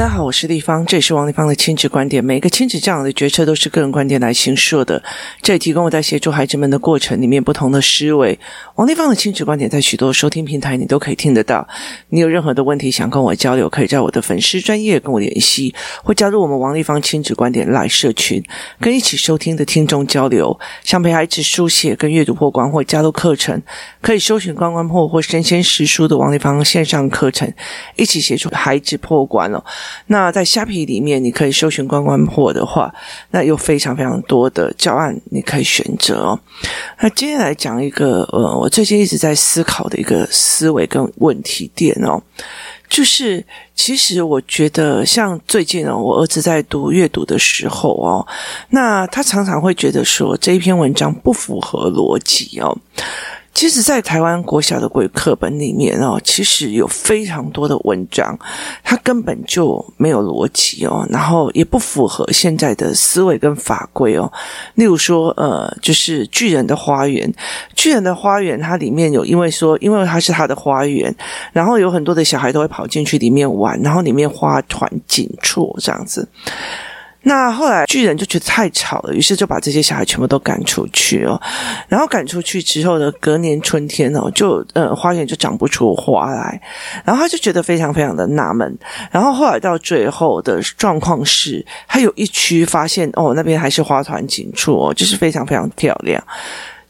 大家好，我是丽芳，这里是王立芳的亲子观点。每一个亲子这样的决策都是个人观点来形塑的。这里提供我在协助孩子们的过程里面不同的思维。王立芳的亲子观点在许多收听平台你都可以听得到。你有任何的问题想跟我交流，可以在我的粉丝专业跟我联系，或加入我们王立芳亲子观点来社群，跟一起收听的听众交流。想陪孩子书写跟阅读破关，或加入课程，可以搜寻关关破或生鲜识书的王立芳线上课程，一起协助孩子破关哦。那在虾皮里面，你可以搜寻关关破的话，那有非常非常多的教案你可以选择。那接下来讲一个呃，我最近一直在思考的一个思维跟问题点哦，就是其实我觉得像最近哦，我儿子在读阅读的时候哦，那他常常会觉得说这一篇文章不符合逻辑哦。其实，在台湾国小的国语课本里面哦，其实有非常多的文章，它根本就没有逻辑哦，然后也不符合现在的思维跟法规哦。例如说，呃，就是巨人的花园，巨人的花园，它里面有因为说，因为它是他的花园，然后有很多的小孩都会跑进去里面玩，然后里面花团锦簇这样子。那后来巨人就觉得太吵了，于是就把这些小孩全部都赶出去哦。然后赶出去之后呢，隔年春天哦，就呃花园就长不出花来。然后他就觉得非常非常的纳闷。然后后来到最后的状况是，他有一区发现哦，那边还是花团锦簇哦，就是非常非常漂亮。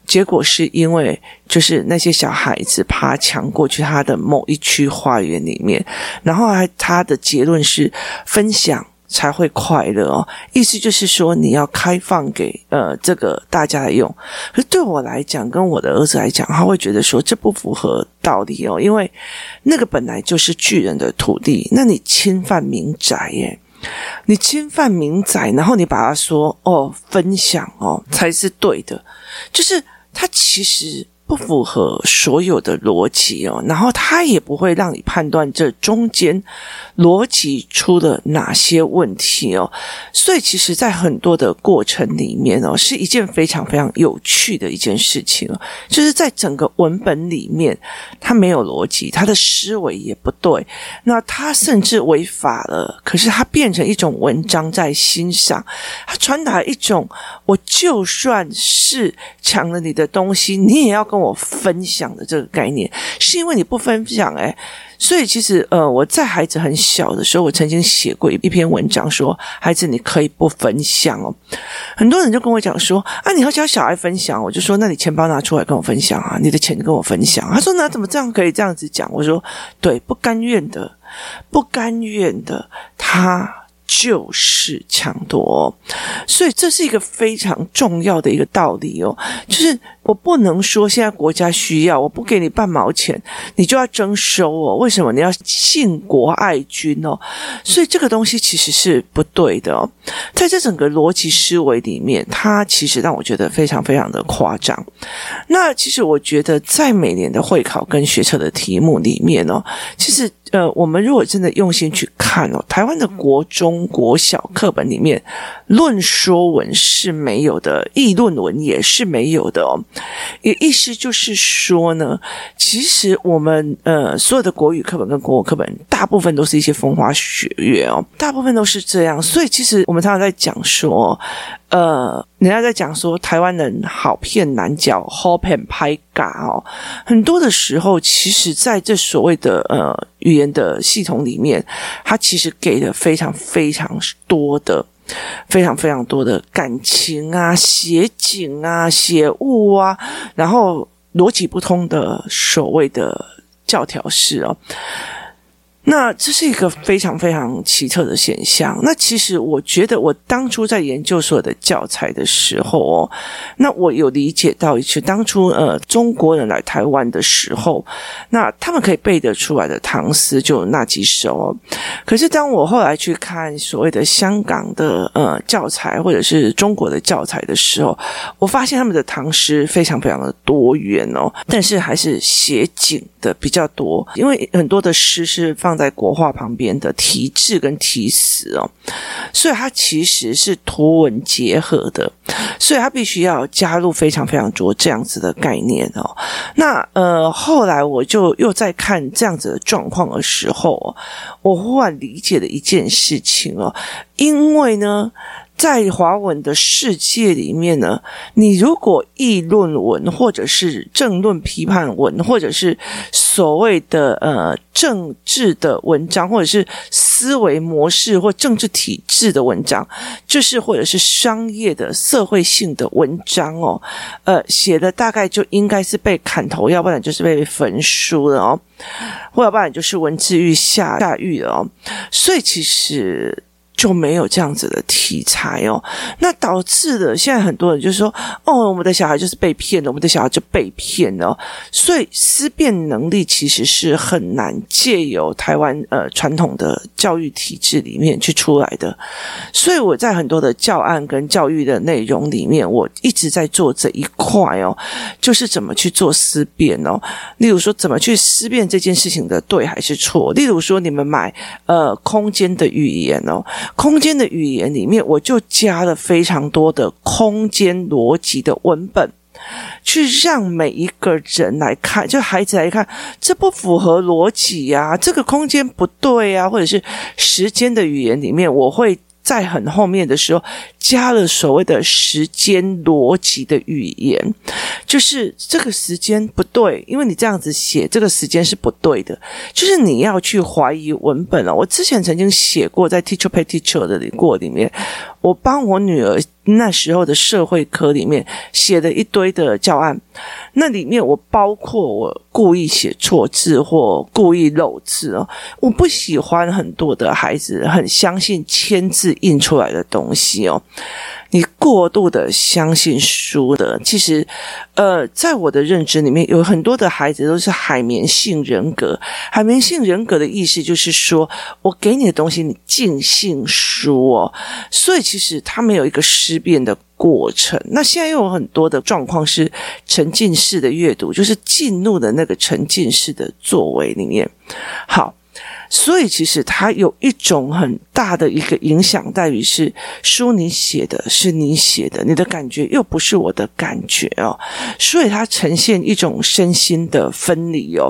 结果是因为就是那些小孩子爬墙过去他的某一区花园里面，然后还他的结论是分享。才会快乐哦，意思就是说你要开放给呃这个大家来用。可是对我来讲，跟我的儿子来讲，他会觉得说这不符合道理哦，因为那个本来就是巨人的土地，那你侵犯民宅耶，你侵犯民宅，然后你把它说哦分享哦才是对的，就是他其实。不符合所有的逻辑哦，然后他也不会让你判断这中间逻辑出了哪些问题哦，所以其实，在很多的过程里面哦，是一件非常非常有趣的一件事情哦，就是在整个文本里面，他没有逻辑，他的思维也不对，那他甚至违法了，可是他变成一种文章在欣赏，他传达一种，我就算是抢了你的东西，你也要跟。我分享的这个概念，是因为你不分享诶，所以其实呃，我在孩子很小的时候，我曾经写过一篇文章说，说孩子你可以不分享哦。很多人就跟我讲说啊，你要教小孩分享，我就说那你钱包拿出来跟我分享啊，你的钱跟我分享。他说那怎么这样可以这样子讲？我说对，不甘愿的，不甘愿的，他。就是抢夺，所以这是一个非常重要的一个道理哦。就是我不能说现在国家需要，我不给你半毛钱，你就要征收哦。为什么你要信国爱军哦？所以这个东西其实是不对的哦。在这整个逻辑思维里面，它其实让我觉得非常非常的夸张。那其实我觉得在每年的会考跟学测的题目里面哦，其实。呃，我们如果真的用心去看哦，台湾的国中国小课本里面，论说文是没有的，议论文也是没有的哦。也意思就是说呢，其实我们呃所有的国语课本跟国文课本，大部分都是一些风花雪月哦，大部分都是这样。所以其实我们常常在讲说。呃，人家在讲说台湾人好骗难教，好骗歹教哦。很多的时候，其实在这所谓的呃语言的系统里面，它其实给了非常非常多的、非常非常多的感情啊、写景啊、写物啊，然后逻辑不通的所谓的教条式哦。那这是一个非常非常奇特的现象。那其实我觉得，我当初在研究所的教材的时候哦，那我有理解到一次，当初呃中国人来台湾的时候，那他们可以背得出来的唐诗就那几首哦。可是当我后来去看所谓的香港的呃教材或者是中国的教材的时候，我发现他们的唐诗非常非常的多元哦，但是还是写景的比较多，因为很多的诗是放。放在国画旁边的题字跟题词哦，所以它其实是图文结合的，所以它必须要加入非常非常多这样子的概念哦。那呃，后来我就又在看这样子的状况的时候，我忽然理解了一件事情哦，因为呢。在华文的世界里面呢，你如果议论文，或者是政论批判文，或者是所谓的呃政治的文章，或者是思维模式或政治体制的文章，就是或者是商业的社会性的文章哦，呃，写的大概就应该是被砍头，要不然就是被焚书了哦，或要不然就是文字狱下下狱哦，所以其实。就没有这样子的题材哦，那导致了现在很多人就说：“哦，我们的小孩就是被骗了，我们的小孩就被骗了。”所以思辨能力其实是很难借由台湾呃传统的教育体制里面去出来的。所以我在很多的教案跟教育的内容里面，我一直在做这一块哦，就是怎么去做思辨哦。例如说，怎么去思辨这件事情的对还是错？例如说，你们买呃空间的语言哦。空间的语言里面，我就加了非常多的空间逻辑的文本，去让每一个人来看，就孩子来看，这不符合逻辑呀，这个空间不对呀，或者是时间的语言里面，我会。在很后面的时候，加了所谓的时间逻辑的语言，就是这个时间不对，因为你这样子写，这个时间是不对的，就是你要去怀疑文本了。我之前曾经写过，在 Teacher Pay Teacher 的里过里面，我帮我女儿。那时候的社会科里面写了一堆的教案，那里面我包括我故意写错字或故意漏字哦，我不喜欢很多的孩子很相信签字印出来的东西哦。你过度的相信书的，其实，呃，在我的认知里面，有很多的孩子都是海绵性人格。海绵性人格的意思就是说，我给你的东西，你尽信书哦。所以，其实他没有一个思辨的过程。那现在又有很多的状况是沉浸式的阅读，就是进入的那个沉浸式的作为里面。好。所以，其实它有一种很大的一个影响，在于是书你写的是你写的，你的感觉又不是我的感觉哦，所以它呈现一种身心的分离哦，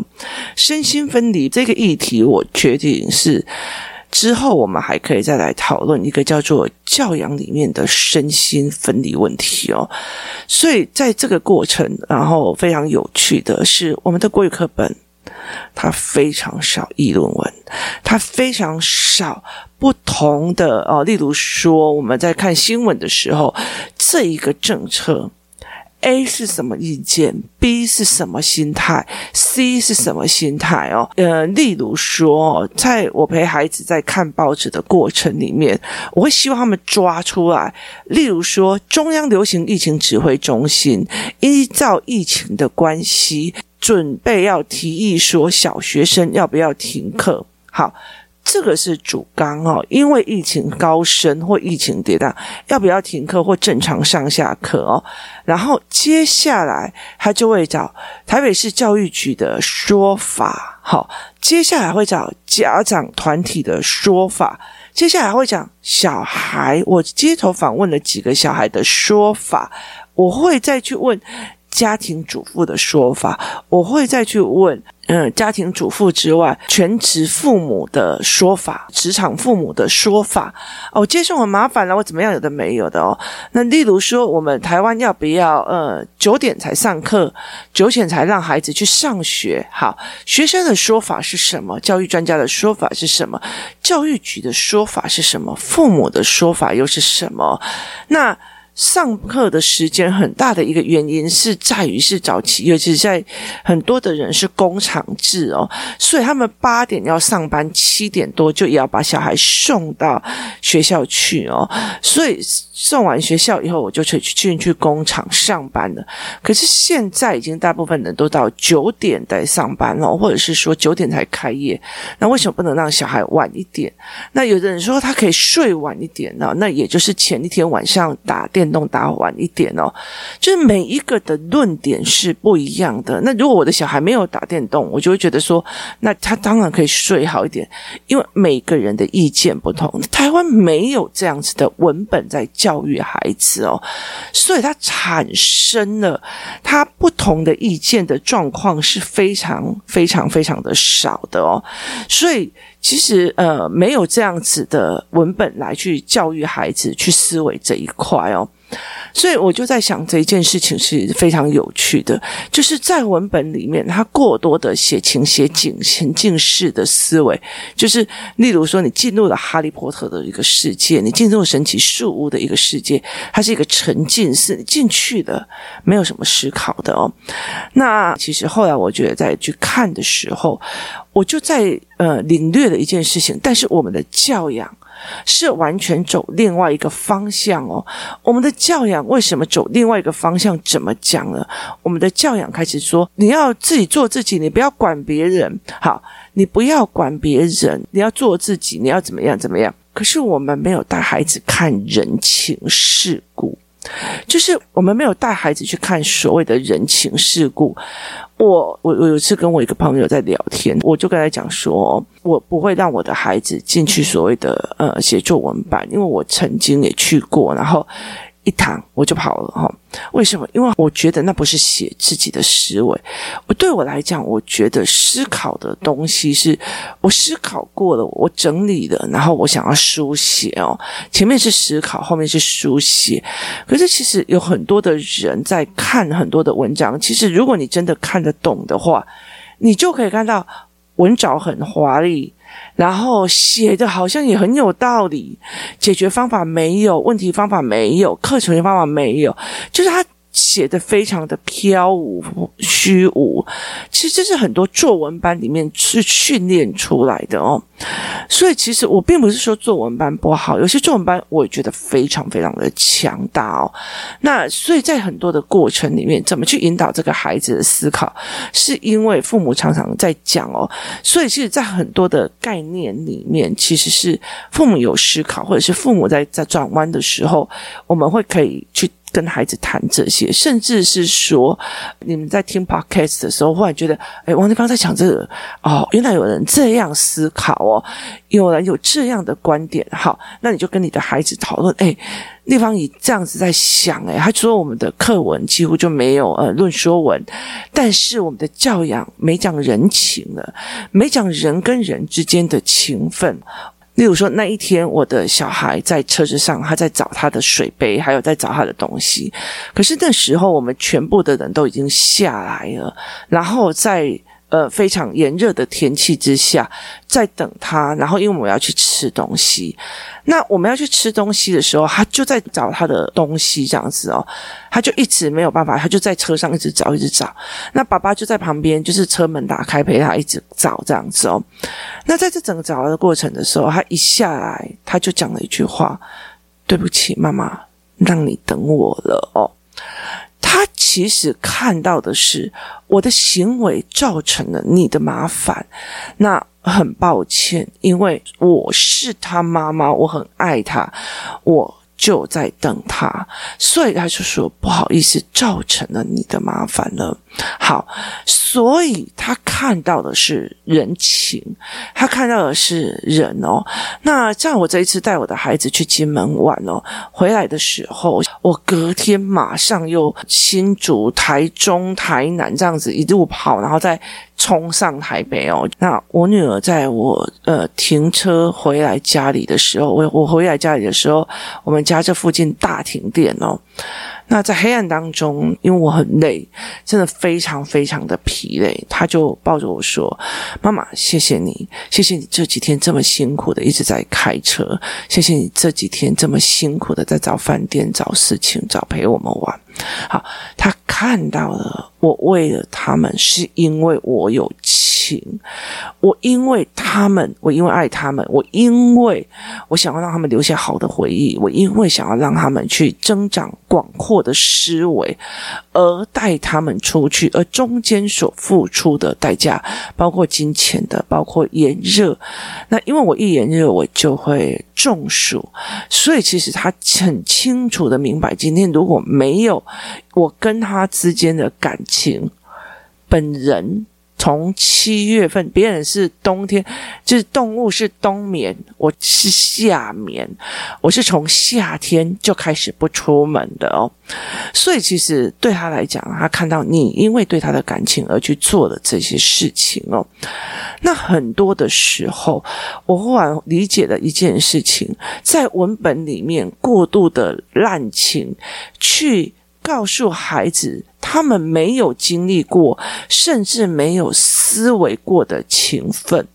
身心分离这个议题，我决定是之后我们还可以再来讨论一个叫做教养里面的身心分离问题哦。所以在这个过程，然后非常有趣的是，我们的国语课本。它非常少议论文，它非常少不同的哦。例如说，我们在看新闻的时候，这一个政策 A 是什么意见，B 是什么心态，C 是什么心态哦。呃，例如说，在我陪孩子在看报纸的过程里面，我会希望他们抓出来。例如说，中央流行疫情指挥中心依照疫情的关系。准备要提议说，小学生要不要停课？好，这个是主纲哦，因为疫情高升或疫情跌宕，要不要停课或正常上下课哦？然后接下来他就会找台北市教育局的说法，好，接下来会找家长团体的说法，接下来会讲小孩，我街头访问了几个小孩的说法，我会再去问。家庭主妇的说法，我会再去问，嗯，家庭主妇之外，全职父母的说法，职场父母的说法，哦，接送很麻烦了，我怎么样？有的没有的哦。那例如说，我们台湾要不要，呃，九点才上课，九点才让孩子去上学？好，学生的说法是什么？教育专家的说法是什么？教育局的说法是什么？父母的说法又是什么？那。上课的时间很大的一个原因是在于是早期，尤其是在很多的人是工厂制哦，所以他们八点要上班，七点多就也要把小孩送到学校去哦，所以送完学校以后，我就去进去工厂上班了。可是现在已经大部分人都到九点在上班了，或者是说九点才开业，那为什么不能让小孩晚一点？那有的人说他可以睡晚一点呢？那也就是前一天晚上打电动打晚一点哦。就是每一个的论点是不一样的。那如果我的小孩没有打电动，我就会觉得说，那他当然可以睡好一点，因为每个人的意见不同。台湾没有这样子的文本在教教育孩子哦，所以他产生了他不同的意见的状况是非常非常非常的少的哦，所以。其实，呃，没有这样子的文本来去教育孩子去思维这一块哦。所以我就在想，这一件事情是非常有趣的，就是在文本里面，他过多的写情写景情境式的思维，就是例如说，你进入了哈利波特的一个世界，你进入神奇树屋的一个世界，它是一个沉浸式，进去的没有什么思考的哦。那其实后来我觉得在去看的时候，我就在呃领略了一件事情，但是我们的教养。是完全走另外一个方向哦。我们的教养为什么走另外一个方向？怎么讲呢？我们的教养开始说，你要自己做自己，你不要管别人。好，你不要管别人，你要做自己，你要怎么样怎么样。可是我们没有带孩子看人情世故。就是我们没有带孩子去看所谓的人情世故。我我我有一次跟我一个朋友在聊天，我就跟他讲说，我不会让我的孩子进去所谓的呃写作文班，因为我曾经也去过，然后。一堂我就跑了哈，为什么？因为我觉得那不是写自己的思维。我对我来讲，我觉得思考的东西是我思考过了，我整理了，然后我想要书写哦。前面是思考，后面是书写。可是其实有很多的人在看很多的文章，其实如果你真的看得懂的话，你就可以看到文藻很华丽。然后写的好像也很有道理，解决方法没有，问题方法没有，课程的方法没有，就是他。写的非常的飘无虚无，其实这是很多作文班里面是训练出来的哦。所以其实我并不是说作文班不好，有些作文班我也觉得非常非常的强大哦。那所以在很多的过程里面，怎么去引导这个孩子的思考，是因为父母常常在讲哦。所以其实，在很多的概念里面，其实是父母有思考，或者是父母在在转弯的时候，我们会可以去。跟孩子谈这些，甚至是说，你们在听 podcast 的时候，忽然觉得，哎，王立芳在讲这个，哦，原来有人这样思考哦，有人有这样的观点，好，那你就跟你的孩子讨论，哎，丽芳你这样子在想，哎，他说我们的课文几乎就没有呃论说文，但是我们的教养没讲人情了，没讲人跟人之间的情分。例如说，那一天我的小孩在车子上，他在找他的水杯，还有在找他的东西。可是那时候，我们全部的人都已经下来了，然后在。呃，非常炎热的天气之下，在等他。然后，因为我要去吃东西，那我们要去吃东西的时候，他就在找他的东西，这样子哦，他就一直没有办法，他就在车上一直找，一直找。那爸爸就在旁边，就是车门打开陪他一直找，这样子哦。那在这整个找的过程的时候，他一下来，他就讲了一句话：“对不起，妈妈，让你等我了哦。”他其实看到的是我的行为造成了你的麻烦，那很抱歉，因为我是他妈妈，我很爱他，我。就在等他，所以他就说不好意思，造成了你的麻烦了。好，所以他看到的是人情，他看到的是人哦。那像我这一次带我的孩子去金门玩哦，回来的时候，我隔天马上又新竹、台中、台南这样子一路跑，然后再。冲上台北哦！那我女儿在我呃停车回来家里的时候，我我回来家里的时候，我们家这附近大停电哦。那在黑暗当中，因为我很累，真的非常非常的疲累，她就抱着我说：“妈妈，谢谢你，谢谢你这几天这么辛苦的一直在开车，谢谢你这几天这么辛苦的在找饭店、找事情、找陪我们玩。”好，他看到了我为了他们，是因为我有钱。情。我因为他们，我因为爱他们，我因为我想要让他们留下好的回忆，我因为想要让他们去增长广阔的思维，而带他们出去，而中间所付出的代价，包括金钱的，包括炎热。那因为我一炎热，我就会中暑，所以其实他很清楚的明白，今天如果没有我跟他之间的感情。本人从七月份，别人是冬天，就是动物是冬眠，我是夏眠，我是从夏天就开始不出门的哦。所以其实对他来讲，他看到你因为对他的感情而去做的这些事情哦，那很多的时候，我忽然理解了一件事情，在文本里面过度的滥情去。告诉孩子，他们没有经历过，甚至没有思维过的情分，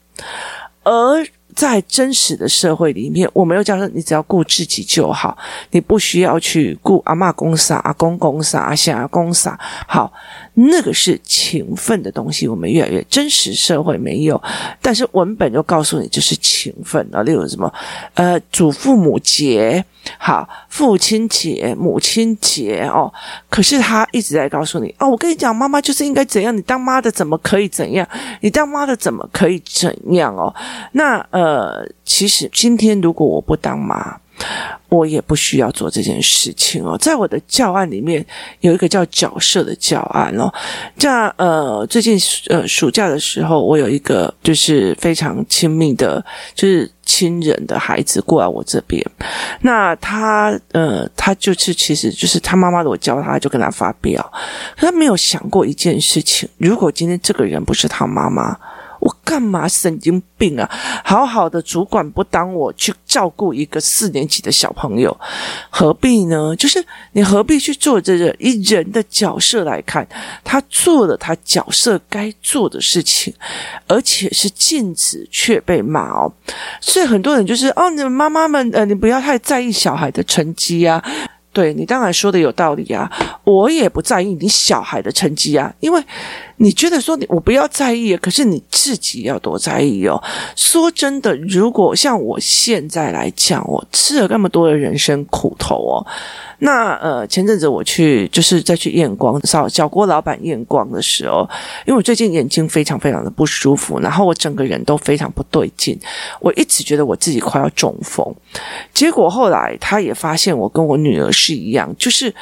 而在真实的社会里面，我们又叫做你只要顾自己就好，你不需要去顾阿妈公傻、阿公公傻、阿夏阿公傻。好，那个是情分的东西，我们越来越真实社会没有，但是文本就告诉你就是情分啊，例如什么呃，祖父母节。好，父亲节、母亲节哦，可是他一直在告诉你哦，我跟你讲，妈妈就是应该怎样，你当妈的怎么可以怎样？你当妈的怎么可以怎样哦？那呃，其实今天如果我不当妈。我也不需要做这件事情哦。在我的教案里面有一个叫角色的教案哦。在呃最近呃暑假的时候，我有一个就是非常亲密的，就是亲人的孩子过来我这边。那他呃他就是其实就是他妈妈的，我教他就跟他发飙，他没有想过一件事情：如果今天这个人不是他妈妈。我干嘛神经病啊？好好的主管不当我去照顾一个四年级的小朋友，何必呢？就是你何必去做这个？以人的角色来看，他做了他角色该做的事情，而且是禁止却被骂哦。所以很多人就是哦，你们妈妈们，呃，你不要太在意小孩的成绩啊。对，你当然说的有道理啊，我也不在意你小孩的成绩啊，因为你觉得说你我不要在意，可是你自己要多在意哦。说真的，如果像我现在来讲，我吃了那么多的人生苦头哦。那呃，前阵子我去就是再去验光，找小郭老板验光的时候，因为我最近眼睛非常非常的不舒服，然后我整个人都非常不对劲，我一直觉得我自己快要中风，结果后来他也发现我跟我女儿是一样，就是。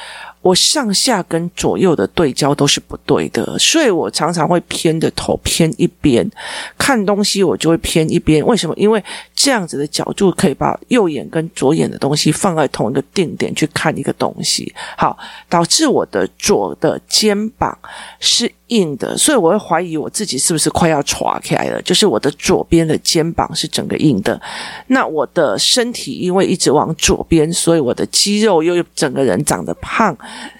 我上下跟左右的对焦都是不对的，所以我常常会偏的头偏一边，看东西我就会偏一边。为什么？因为这样子的角度可以把右眼跟左眼的东西放在同一个定点去看一个东西，好，导致我的左的肩膀是硬的，所以我会怀疑我自己是不是快要垮开了，就是我的左边的肩膀是整个硬的。那我的身体因为一直往左边，所以我的肌肉又整个人长得胖。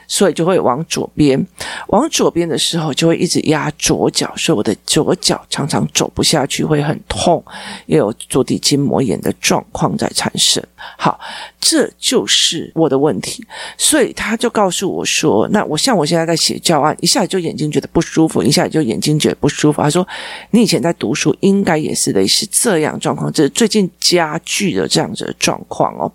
所以就会往左边，往左边的时候就会一直压左脚，所以我的左脚常常走不下去，会很痛，也有足底筋膜炎的状况在产生。好，这就是我的问题。所以他就告诉我说：“那我像我现在在写教案，一下子就眼睛觉得不舒服，一下子就眼睛觉得不舒服。”他说：“你以前在读书，应该也是类似这样状况，这是最近加剧的这样子的状况哦。”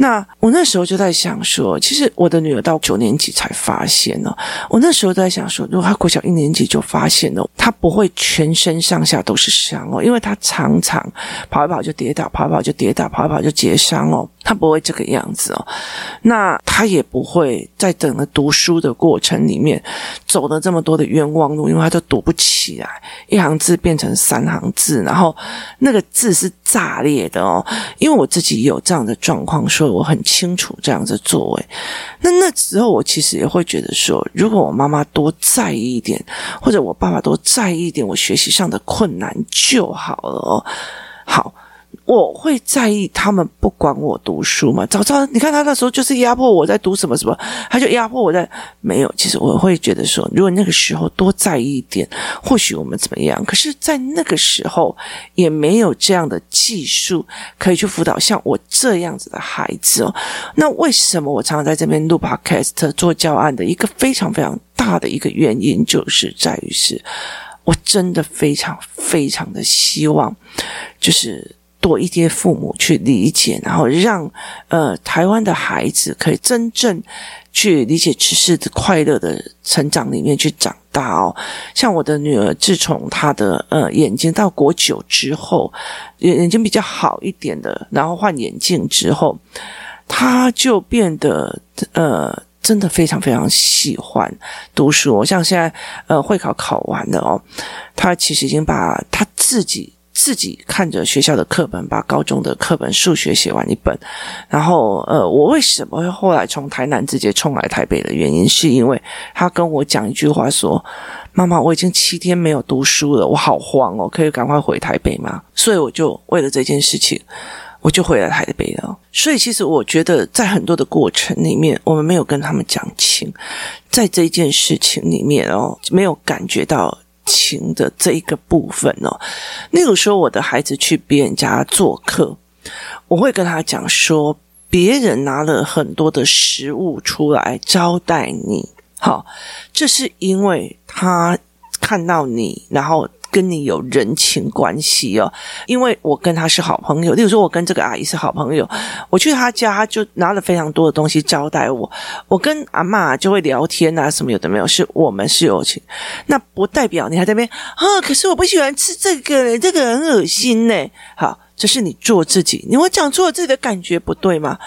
那我那时候就在想说，其实我的女儿到九年级才发现呢。我那时候在想说，如果她国小一年级就发现了，她不会全身上下都是伤哦，因为她常常跑一跑就跌倒，跑一跑就跌倒，跑一跑就结伤哦。他不会这个样子哦。那他也不会在整个读书的过程里面走了这么多的冤枉路，因为他都读不起来，一行字变成三行字，然后那个字是炸裂的哦。因为我自己有这样的状况所以。我很清楚这样子作为，那那时候我其实也会觉得说，如果我妈妈多在意一点，或者我爸爸多在意一点，我学习上的困难就好了哦。好。我会在意他们不管我读书吗？早知道你看他那时候就是压迫我在读什么什么，他就压迫我在没有。其实我会觉得说，如果那个时候多在意一点，或许我们怎么样？可是，在那个时候也没有这样的技术可以去辅导像我这样子的孩子哦。那为什么我常常在这边录 Podcast 做教案的一个非常非常大的一个原因，就是在于是。我真的非常非常的希望，就是。多一些父母去理解，然后让呃台湾的孩子可以真正去理解，只是快乐的成长里面去长大哦。像我的女儿，自从她的呃眼睛到国九之后，眼眼睛比较好一点的，然后换眼镜之后，她就变得呃真的非常非常喜欢读书。像现在呃会考考完了哦，她其实已经把她自己。自己看着学校的课本，把高中的课本数学写完一本，然后呃，我为什么会后来从台南直接冲来台北的原因，是因为他跟我讲一句话说：“妈妈，我已经七天没有读书了，我好慌哦，可以赶快回台北吗？”所以我就为了这件事情，我就回来台北了。所以其实我觉得，在很多的过程里面，我们没有跟他们讲清，在这件事情里面哦，没有感觉到。情的这一个部分哦，例如说，我的孩子去别人家做客，我会跟他讲说，别人拿了很多的食物出来招待你，好，这是因为他看到你，然后。跟你有人情关系哦，因为我跟他是好朋友。例如说，我跟这个阿姨是好朋友，我去他家就拿了非常多的东西招待我。我跟阿嬷就会聊天啊，什么有的没有，是我们是友情。那不代表你还在那边啊？可是我不喜欢吃这个，这个很恶心呢。好，这是你做自己，你会讲出了自己的感觉不对吗？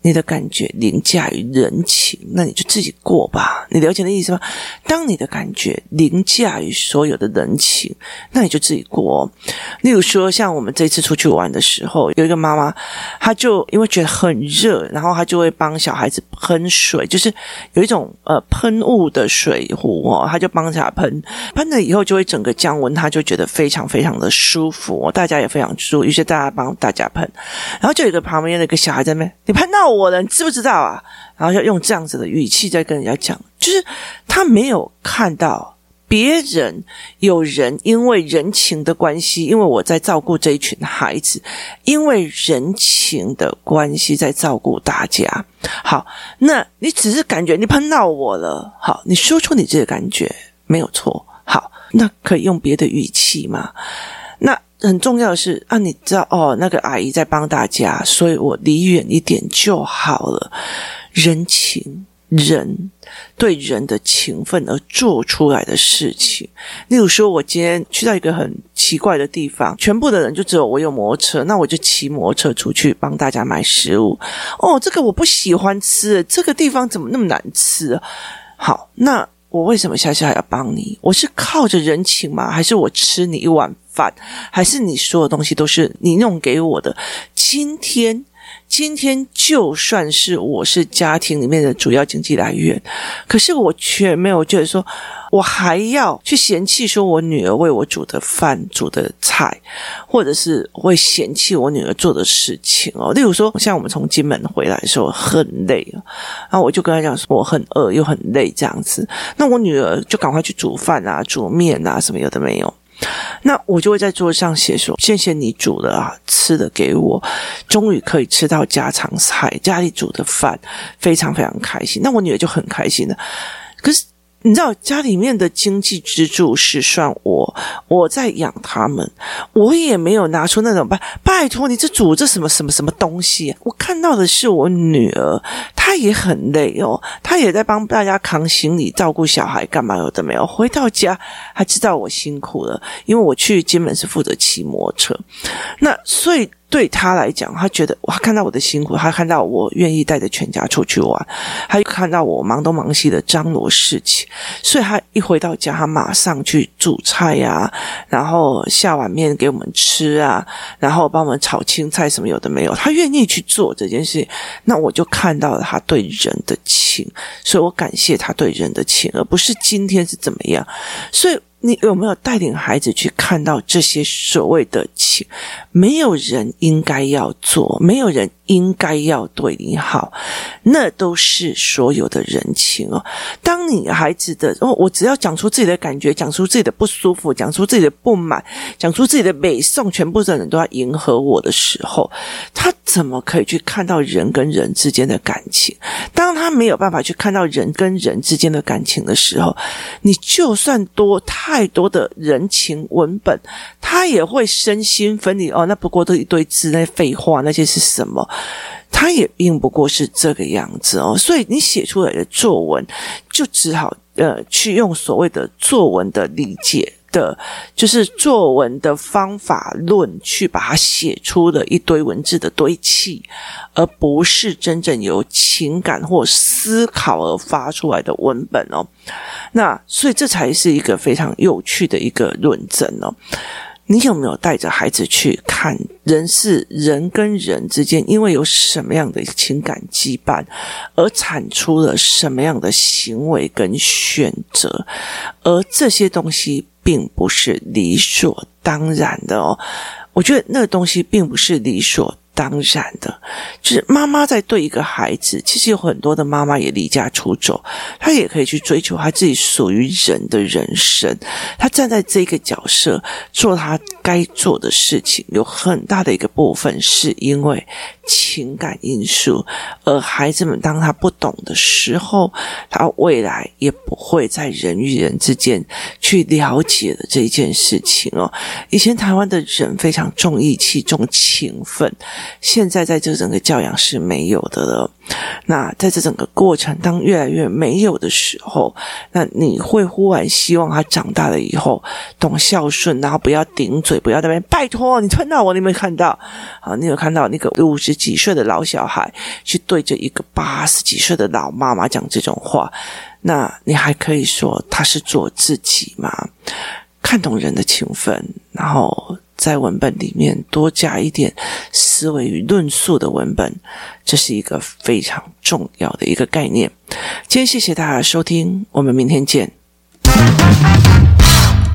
你的感觉凌驾于人情，那你就自己过吧。你了解的意思吗？当你的感觉凌驾于所有的人情，那你就自己过。例如说，像我们这次出去玩的时候，有一个妈妈，她就因为觉得很热，然后她就会帮小孩子喷水，就是有一种呃喷雾的水壶哦，她就帮他喷，喷了以后就会整个降温，她就觉得非常非常的舒服，大家也非常舒服，于是大家帮大家喷，然后就有一个旁边的一个小孩在那边，你喷到。我了，你知不知道啊？然后要用这样子的语气在跟人家讲，就是他没有看到别人有人因为人情的关系，因为我在照顾这一群孩子，因为人情的关系在照顾大家。好，那你只是感觉你碰到我了，好，你说出你这个感觉没有错。好，那可以用别的语气吗？那。很重要的是啊，你知道哦，那个阿姨在帮大家，所以我离远一点就好了。人情，人对人的情分而做出来的事情。例如说，我今天去到一个很奇怪的地方，全部的人就只有我有摩托车，那我就骑摩托车出去帮大家买食物。哦，这个我不喜欢吃，这个地方怎么那么难吃啊？好，那我为什么下次还要帮你？我是靠着人情吗？还是我吃你一碗？饭还是你所有东西都是你弄给我的？今天，今天就算是我是家庭里面的主要经济来源，可是我却没有觉得说，我还要去嫌弃说我女儿为我煮的饭、煮的菜，或者是会嫌弃我女儿做的事情哦。例如说，像我们从金门回来的时候很累啊，然后我就跟她讲说我很饿又很累这样子，那我女儿就赶快去煮饭啊、煮面啊什么有的没有。那我就会在桌上写说：“谢谢你煮的啊，吃的给我，终于可以吃到家常菜，家里煮的饭，非常非常开心。”那我女儿就很开心了。可是。你知道家里面的经济支柱是算我，我在养他们，我也没有拿出那种拜拜托你这煮这什么什么什么东西。我看到的是我女儿，她也很累哦，她也在帮大家扛行李、照顾小孩，干嘛有的没有。回到家还知道我辛苦了，因为我去金门是负责骑摩托车，那所以。对他来讲，他觉得哇，看到我的辛苦，他看到我愿意带着全家出去玩，他看到我忙东忙西的张罗事情，所以他一回到家，他马上去煮菜呀、然后下碗面给我们吃啊，然后帮我们炒青菜什么有的没有，他愿意去做这件事，那我就看到了他对人的情，所以我感谢他对人的情，而不是今天是怎么样，所以。你有没有带领孩子去看到这些所谓的情？没有人应该要做，没有人应该要对你好，那都是所有的人情哦。当你孩子的哦，我只要讲出自己的感觉，讲出自己的不舒服，讲出自己的不满，讲出自己的美颂，全部的人都要迎合我的时候，他怎么可以去看到人跟人之间的感情？当他没有办法去看到人跟人之间的感情的时候，你就算多他。太多的人情文本，他也会身心分离哦。那不过都一堆字，那废话，那些是什么？他也并不过是这个样子哦。所以你写出来的作文，就只好呃去用所谓的作文的理解。的，就是作文的方法论去把它写出了一堆文字的堆砌，而不是真正由情感或思考而发出来的文本哦。那所以这才是一个非常有趣的一个论证哦。你有没有带着孩子去看人是人跟人之间，因为有什么样的情感羁绊，而产出了什么样的行为跟选择，而这些东西并不是理所当然的哦。我觉得那个东西并不是理所。当然的，就是妈妈在对一个孩子，其实有很多的妈妈也离家出走，她也可以去追求她自己属于人的人生。她站在这个角色做她该做的事情，有很大的一个部分是因为情感因素。而孩子们当他不懂的时候，他未来也不会在人与人之间去了解的这一件事情哦。以前台湾的人非常重义气、重情分。现在在这整个教养是没有的了。那在这整个过程当越来越没有的时候，那你会忽然希望他长大了以后懂孝顺，然后不要顶嘴，不要在那边拜托你看到我，你有没有看到？啊，你有看到那个五十几岁的老小孩去对着一个八十几岁的老妈妈讲这种话？那你还可以说他是做自己吗？看懂人的情分，然后。在文本里面多加一点思维与论述的文本，这是一个非常重要的一个概念。今天谢谢大家的收听，我们明天见。